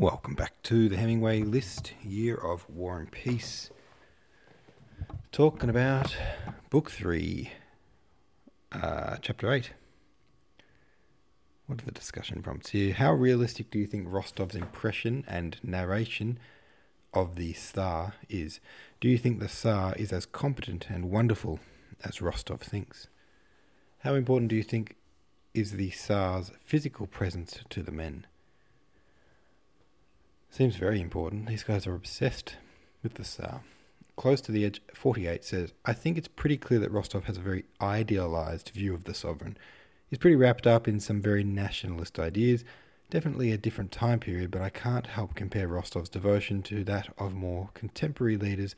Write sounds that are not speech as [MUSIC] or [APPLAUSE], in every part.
Welcome back to the Hemingway List Year of War and Peace. Talking about Book 3, uh, Chapter 8. What are the discussion prompts here? How realistic do you think Rostov's impression and narration of the Tsar is? Do you think the Tsar is as competent and wonderful as Rostov thinks? How important do you think is the Tsar's physical presence to the men? Seems very important. These guys are obsessed with the Tsar. Close to the edge, 48 says, I think it's pretty clear that Rostov has a very idealized view of the sovereign. He's pretty wrapped up in some very nationalist ideas. Definitely a different time period, but I can't help compare Rostov's devotion to that of more contemporary leaders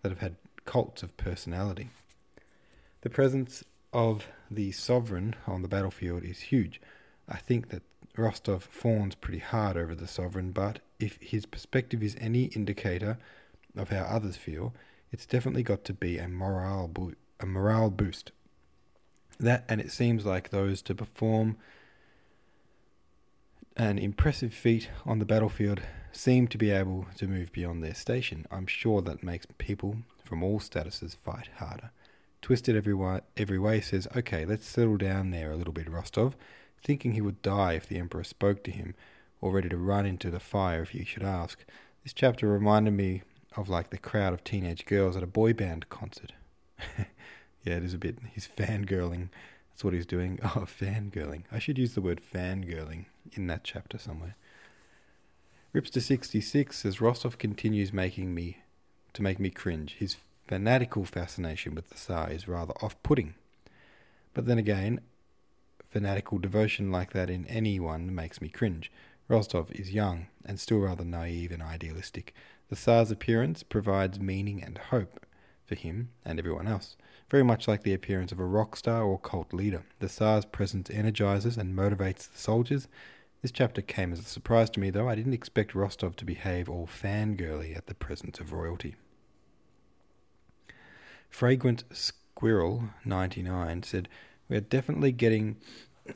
that have had cults of personality. The presence of the sovereign on the battlefield is huge. I think that Rostov fawns pretty hard over the sovereign, but if his perspective is any indicator of how others feel, it's definitely got to be a morale bo- a morale boost. That and it seems like those to perform an impressive feat on the battlefield seem to be able to move beyond their station. I'm sure that makes people from all statuses fight harder. Twisted every way, every way says, "Okay, let's settle down there a little bit, Rostov." Thinking he would die if the Emperor spoke to him, or ready to run into the fire if he should ask. This chapter reminded me of like the crowd of teenage girls at a boy band concert. [LAUGHS] yeah, it is a bit. He's fangirling. That's what he's doing. [LAUGHS] Oh, fangirling. I should use the word fangirling in that chapter somewhere. Ripster 66 says Rostov continues making me to make me cringe. His fanatical fascination with the Tsar is rather off-putting. But then again, fanatical devotion like that in anyone makes me cringe. Rostov is young and still rather naive and idealistic. The Tsar's appearance provides meaning and hope for him and everyone else, very much like the appearance of a rock star or cult leader. The Tsar's presence energizes and motivates the soldiers. This chapter came as a surprise to me, though. I didn't expect Rostov to behave all fangirly at the presence of royalty. Fragrant Squirrel 99 said, we are definitely getting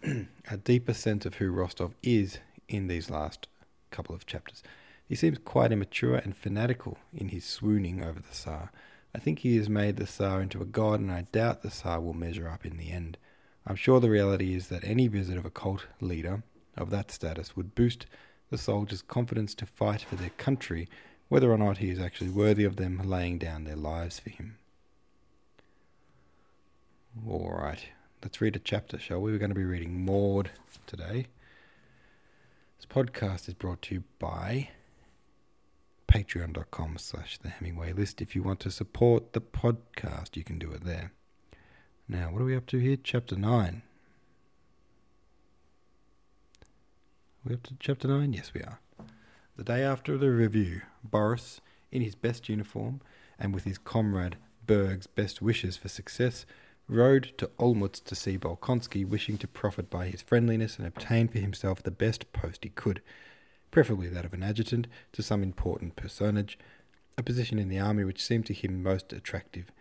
[CLEARS THROAT] a deeper sense of who Rostov is in these last couple of chapters. He seems quite immature and fanatical in his swooning over the Tsar. I think he has made the Tsar into a god, and I doubt the Tsar will measure up in the end. I'm sure the reality is that any visit of a cult leader of that status would boost the soldiers' confidence to fight for their country, whether or not he is actually worthy of them laying down their lives for him. All right, let's read a chapter, shall we? We're going to be reading Maude today. This podcast is brought to you by patreon.com slash the Hemingway list. If you want to support the podcast, you can do it there. Now, what are we up to here? Chapter 9. Are we up to chapter 9? Yes, we are. The day after the review, Boris, in his best uniform and with his comrade Berg's best wishes for success, rode to Olmutz to see Bolkonsky, wishing to profit by his friendliness and obtain for himself the best post he could, preferably that of an adjutant to some important personage, a position in the army which seemed to him most attractive.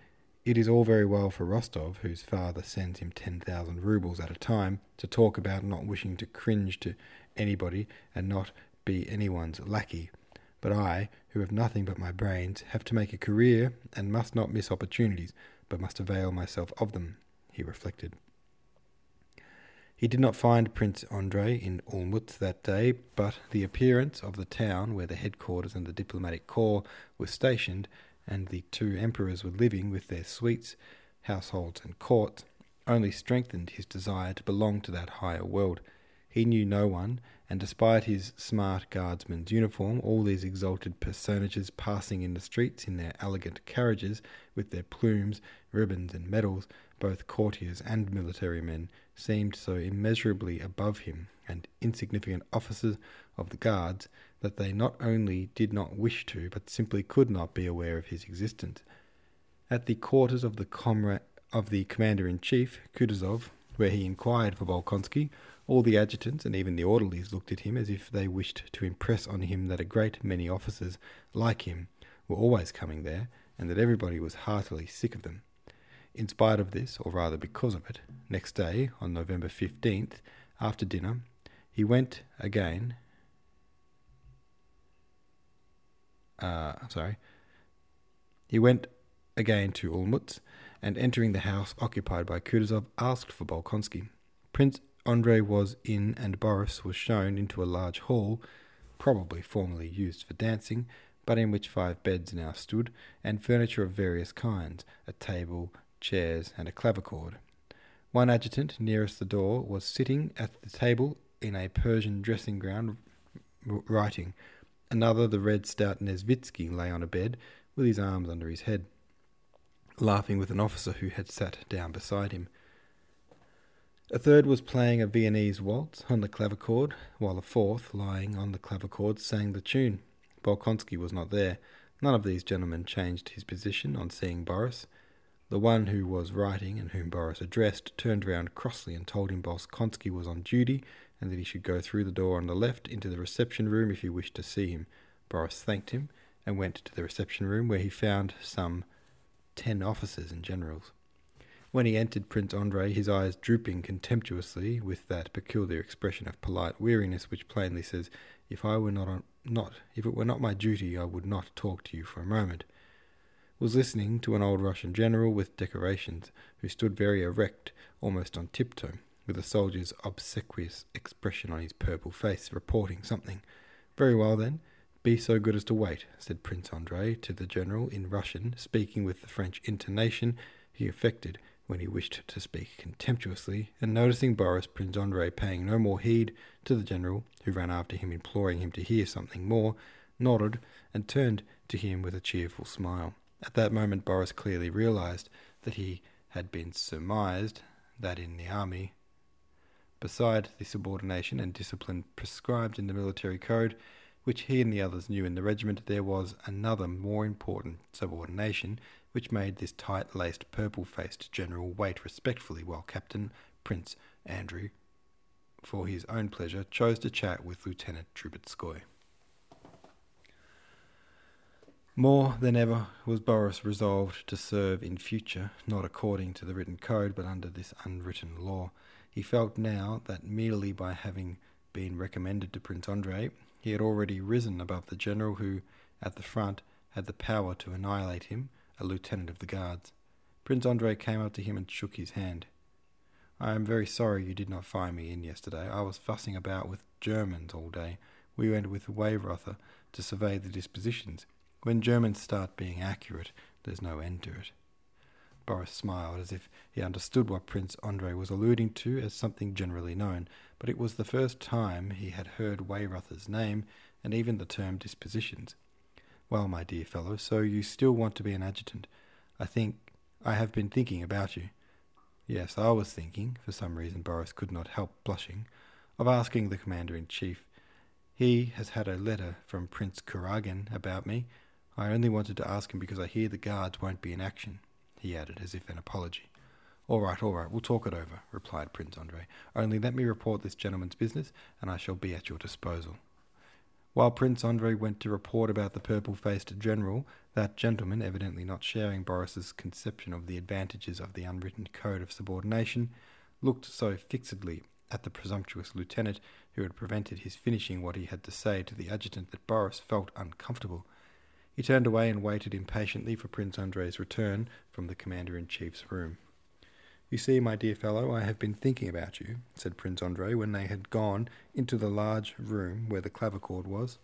It is all very well for Rostov, whose father sends him 10,000 roubles at a time, to talk about not wishing to cringe to anybody and not be anyone's lackey. But I, who have nothing but my brains, have to make a career and must not miss opportunities but must avail myself of them, he reflected. He did not find Prince Andrei in Olmutz that day, but the appearance of the town where the headquarters and the diplomatic corps were stationed, and the two emperors were living with their suites, households, and courts, only strengthened his desire to belong to that higher world. He knew no one, and despite his smart guardsman's uniform, all these exalted personages passing in the streets in their elegant carriages, with their plumes, ribbons, and medals, both courtiers and military men, seemed so immeasurably above him, and insignificant officers of the guards, that they not only did not wish to, but simply could not be aware of his existence. At the quarters of the comrade of the commander in chief, Kutuzov, where he inquired for Bolkonsky, all the adjutants and even the orderlies looked at him as if they wished to impress on him that a great many officers, like him, were always coming there, and that everybody was heartily sick of them. In spite of this, or rather because of it, next day, on November 15th, after dinner, he went again uh, sorry. He went again to Olmutz, and entering the house occupied by Kutuzov, asked for Bolkonsky. Prince Andrei was in, and Boris was shown into a large hall, probably formerly used for dancing, but in which five beds now stood, and furniture of various kinds, a table, chairs, and a clavichord. One adjutant nearest the door was sitting at the table in a Persian dressing gown, writing. Another, the red stout Nesvitsky, lay on a bed with his arms under his head, laughing with an officer who had sat down beside him. A third was playing a Viennese waltz on the clavichord, while a fourth, lying on the clavichord, sang the tune. Bolkonsky was not there. None of these gentlemen changed his position on seeing Boris. The one who was writing and whom Boris addressed turned round crossly and told him Bolkonsky was on duty and that he should go through the door on the left into the reception room if he wished to see him. Boris thanked him and went to the reception room where he found some ten officers and generals. When he entered Prince Andrei, his eyes drooping contemptuously with that peculiar expression of polite weariness which plainly says, "If I were not on, not if it were not my duty, I would not talk to you for a moment," was listening to an old Russian general with decorations, who stood very erect, almost on tiptoe, with a soldier's obsequious expression on his purple face, reporting something. Very well, then. Be so good as to wait, said Prince Andrei to the general in Russian, speaking with the French intonation he affected when he wished to speak contemptuously, and noticing Boris Prince Andrei paying no more heed to the general, who ran after him imploring him to hear something more, nodded and turned to him with a cheerful smile. At that moment Boris clearly realized that he had been surmised that in the army, beside the subordination and discipline prescribed in the military code, which he and the others knew in the regiment, there was another more important subordination which made this tight laced, purple faced general wait respectfully while Captain Prince Andrew, for his own pleasure, chose to chat with Lieutenant Trubetskoy. More than ever was Boris resolved to serve in future, not according to the written code, but under this unwritten law. He felt now that merely by having been recommended to Prince Andrei, he had already risen above the general who, at the front, had the power to annihilate him a lieutenant of the guards. Prince Andrei came up to him and shook his hand. I am very sorry you did not find me in yesterday. I was fussing about with Germans all day. We went with Weyrother to survey the dispositions. When Germans start being accurate, there's no end to it. Boris smiled as if he understood what Prince Andrei was alluding to as something generally known, but it was the first time he had heard Weyrother's name and even the term dispositions. Well, my dear fellow, so you still want to be an adjutant. I think I have been thinking about you. Yes, I was thinking, for some reason Boris could not help blushing, of asking the commander in chief. He has had a letter from Prince Kuragin about me. I only wanted to ask him because I hear the guards won't be in action, he added as if an apology. All right, all right, we'll talk it over, replied Prince Andrei. Only let me report this gentleman's business, and I shall be at your disposal. While Prince Andrei went to report about the purple faced general, that gentleman, evidently not sharing Boris's conception of the advantages of the unwritten code of subordination, looked so fixedly at the presumptuous lieutenant who had prevented his finishing what he had to say to the adjutant that Boris felt uncomfortable. He turned away and waited impatiently for Prince Andrei's return from the commander in chief's room. You see, my dear fellow, I have been thinking about you, said Prince Andrei when they had gone into the large room where the clavichord was.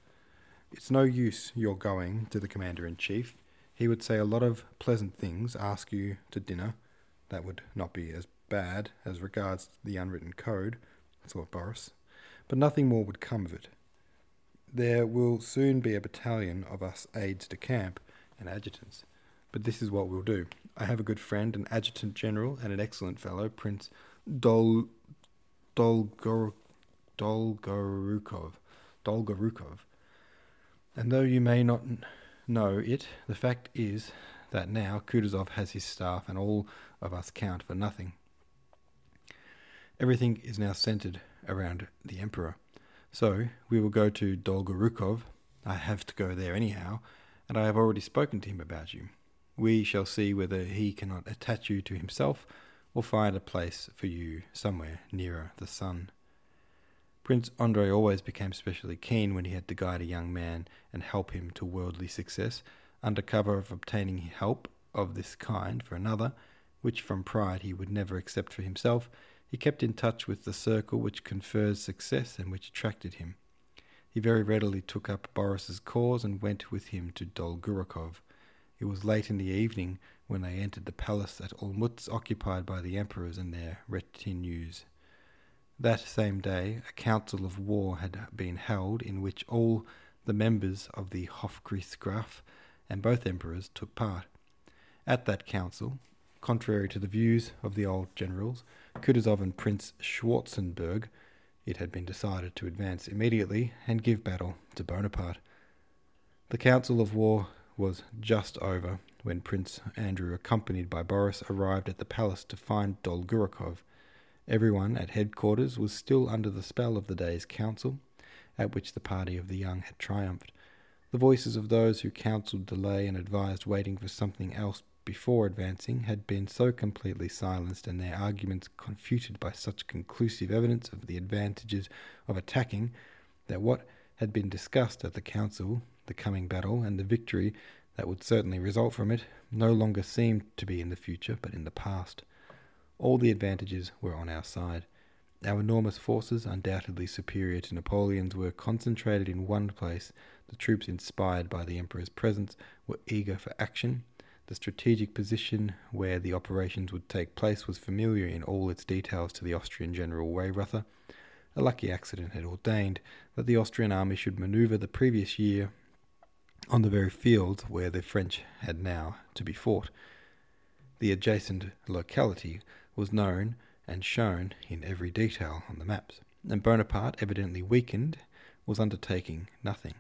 It's no use your going to the commander in chief. He would say a lot of pleasant things, ask you to dinner. That would not be as bad as regards the unwritten code, thought Boris, but nothing more would come of it. There will soon be a battalion of us aides de camp and adjutants, but this is what we'll do. I have a good friend, an adjutant general, and an excellent fellow, Prince Dol Dolgor, Dolgorukov. Dolgorukov. And though you may not know it, the fact is that now Kutuzov has his staff and all of us count for nothing. Everything is now centered around the Emperor. So we will go to Dolgorukov. I have to go there anyhow, and I have already spoken to him about you. We shall see whether he cannot attach you to himself or find a place for you somewhere nearer the sun. Prince Andrei always became specially keen when he had to guide a young man and help him to worldly success, under cover of obtaining help of this kind for another, which from pride he would never accept for himself. He kept in touch with the circle which confers success and which attracted him. He very readily took up Boris's cause and went with him to Dolgorukov. It was late in the evening when they entered the palace at Olmutz occupied by the emperors and their retinues. That same day, a council of war had been held in which all the members of the Hofkriegsgraf and both emperors took part. At that council, contrary to the views of the old generals, Kutuzov and Prince Schwarzenberg, it had been decided to advance immediately and give battle to Bonaparte. The council of war was just over when Prince Andrew, accompanied by Boris, arrived at the palace to find Dolgorukov Everyone at headquarters was still under the spell of the day's council, at which the party of the young had triumphed. The voices of those who counselled delay and advised waiting for something else before advancing had been so completely silenced and their arguments confuted by such conclusive evidence of the advantages of attacking that what had been discussed at the council, the coming battle, and the victory that would certainly result from it, no longer seemed to be in the future but in the past. All the advantages were on our side. Our enormous forces, undoubtedly superior to Napoleon's, were concentrated in one place. The troops, inspired by the Emperor's presence, were eager for action. The strategic position where the operations would take place was familiar in all its details to the Austrian General Weyrother. A lucky accident had ordained that the Austrian army should manoeuvre the previous year on the very fields where the French had now to be fought. The adjacent locality was known and shown in every detail on the maps, and Bonaparte, evidently weakened, was undertaking nothing.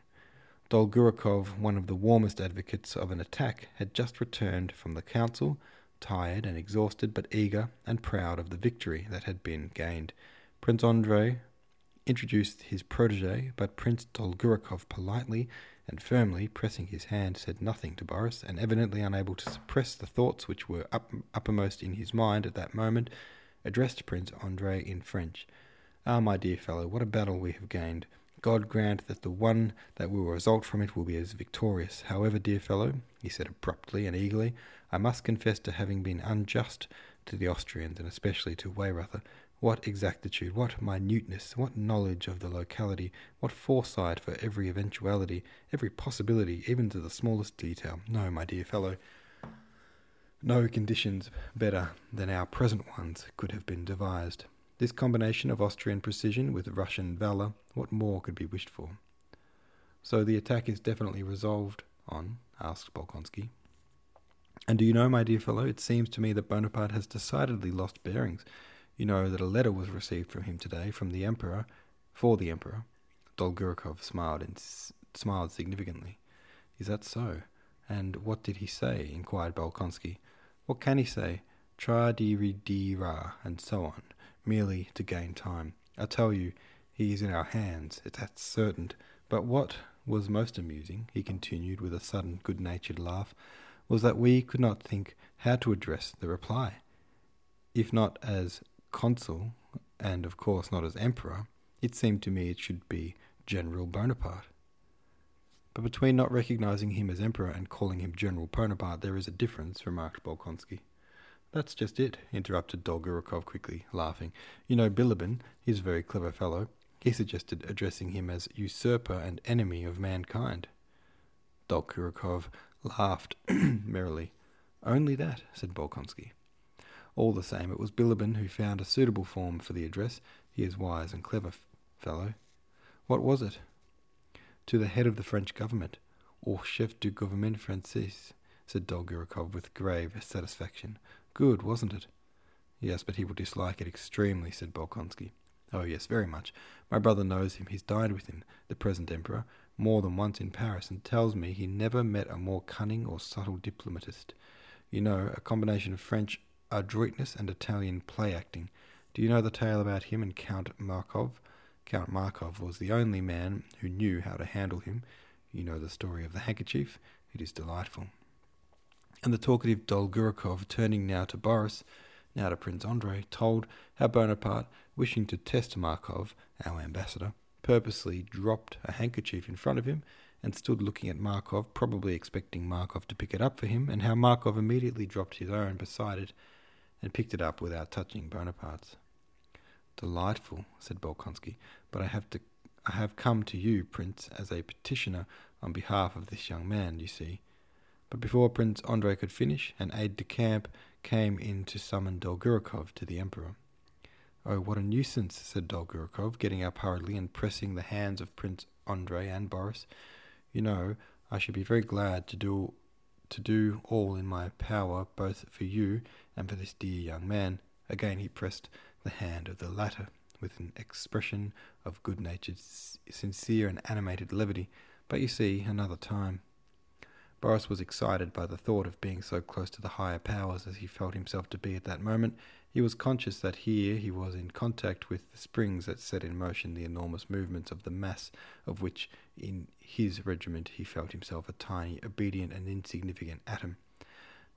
Dolgorukov, one of the warmest advocates of an attack, had just returned from the council, tired and exhausted, but eager and proud of the victory that had been gained. Prince Andrei introduced his protege, but Prince Dolgorukov politely and firmly pressing his hand said nothing to Boris, and evidently unable to suppress the thoughts which were up, uppermost in his mind at that moment, addressed Prince Andrei in French. Ah, my dear fellow, what a battle we have gained! God grant that the one that will result from it will be as victorious. However, dear fellow, he said abruptly and eagerly, I must confess to having been unjust to the Austrians, and especially to Weyrother, what exactitude, what minuteness, what knowledge of the locality, what foresight for every eventuality, every possibility, even to the smallest detail. No, my dear fellow, no conditions better than our present ones could have been devised. This combination of Austrian precision with Russian valour, what more could be wished for? So the attack is definitely resolved on? asked Bolkonsky. And do you know, my dear fellow, it seems to me that Bonaparte has decidedly lost bearings. You know that a letter was received from him today from the Emperor, for the Emperor. Dolgorukov smiled and s- smiled significantly. Is that so? And what did he say? inquired Bolkonsky. What can he say? Tra di di ra, and so on, merely to gain time. I tell you, he is in our hands, that's certain. But what was most amusing, he continued with a sudden good natured laugh, was that we could not think how to address the reply. If not as consul, and of course not as emperor, it seemed to me it should be General Bonaparte. But between not recognizing him as emperor and calling him General Bonaparte, there is a difference, remarked Bolkonsky. That's just it, interrupted Dolgorukov quickly, laughing. You know Bilibin, he's a very clever fellow. He suggested addressing him as usurper and enemy of mankind. Dolgorukov laughed [CLEARS THROAT] merrily. Only that, said Bolkonsky. All the same, it was Bilibin who found a suitable form for the address. He is wise and clever f- fellow. What was it? To the head of the French government, or chef du gouvernement français, said Dolgorukov with grave satisfaction. Good, wasn't it? Yes, but he will dislike it extremely, said Bolkonsky. Oh, yes, very much. My brother knows him. He's dined with him, the present emperor, more than once in Paris, and tells me he never met a more cunning or subtle diplomatist. You know, a combination of French adroitness and Italian play acting. Do you know the tale about him and Count Markov? Count Markov was the only man who knew how to handle him. You know the story of the handkerchief? It is delightful. And the talkative Dolgorukov, turning now to Boris, now to Prince Andrei, told how Bonaparte, wishing to test Markov, our ambassador, purposely dropped a handkerchief in front of him and stood looking at Markov, probably expecting Markov to pick it up for him, and how Markov immediately dropped his own beside it and picked it up without touching Bonaparte's. Delightful, said Bolkonsky, but I have to I have come to you, Prince, as a petitioner on behalf of this young man, you see. But before Prince Andrei could finish, an aide de camp came in to summon Dolgorukov to the Emperor. Oh, what a nuisance, said Dolgorukov, getting up hurriedly and pressing the hands of Prince Andrei and Boris. You know, I should be very glad to do to do all in my power, both for you and for this dear young man. Again he pressed the hand of the latter with an expression of good natured, sincere, and animated levity. But you see, another time. Boris was excited by the thought of being so close to the higher powers as he felt himself to be at that moment. He was conscious that here he was in contact with the springs that set in motion the enormous movements of the mass of which in his regiment he felt himself a tiny, obedient, and insignificant atom.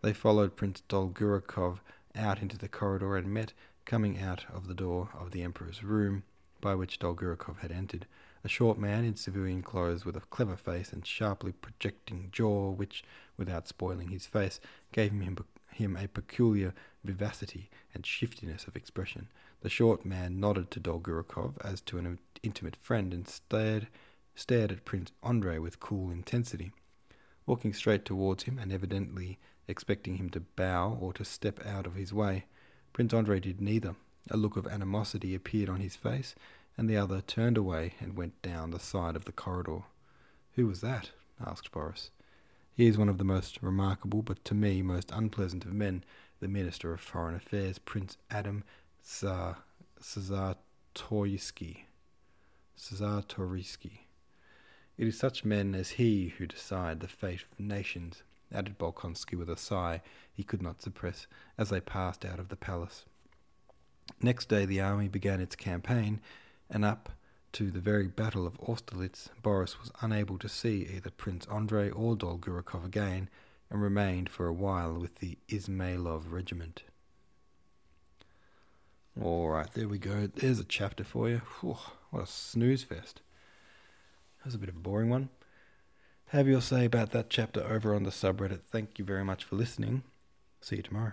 They followed Prince Dolgorukov out into the corridor and met, coming out of the door of the Emperor's room, by which Dolgorukov had entered, a short man in civilian clothes with a clever face and sharply projecting jaw, which, without spoiling his face, gave him, him a peculiar vivacity and shiftiness of expression. The short man nodded to Dolgorukov as to an intimate friend and stared, stared at Prince Andrei with cool intensity. Walking straight towards him and evidently expecting him to bow or to step out of his way, Prince Andrei did neither. A look of animosity appeared on his face, and the other turned away and went down the side of the corridor. Who was that? asked Boris. He is one of the most remarkable, but to me most unpleasant of men, the Minister of Foreign Affairs, Prince Adam Tsar Czartoryski. Czartoryski. It is such men as he who decide the fate of nations, added Bolkonsky with a sigh he could not suppress as they passed out of the palace. Next day the army began its campaign, and up to the very battle of Austerlitz, Boris was unable to see either Prince Andrei or Dolgorukov again, and remained for a while with the Ismailov regiment. All right, there we go. There's a chapter for you. Whew, what a snooze fest. That was a bit of a boring one. Have your say about that chapter over on the subreddit. Thank you very much for listening. See you tomorrow.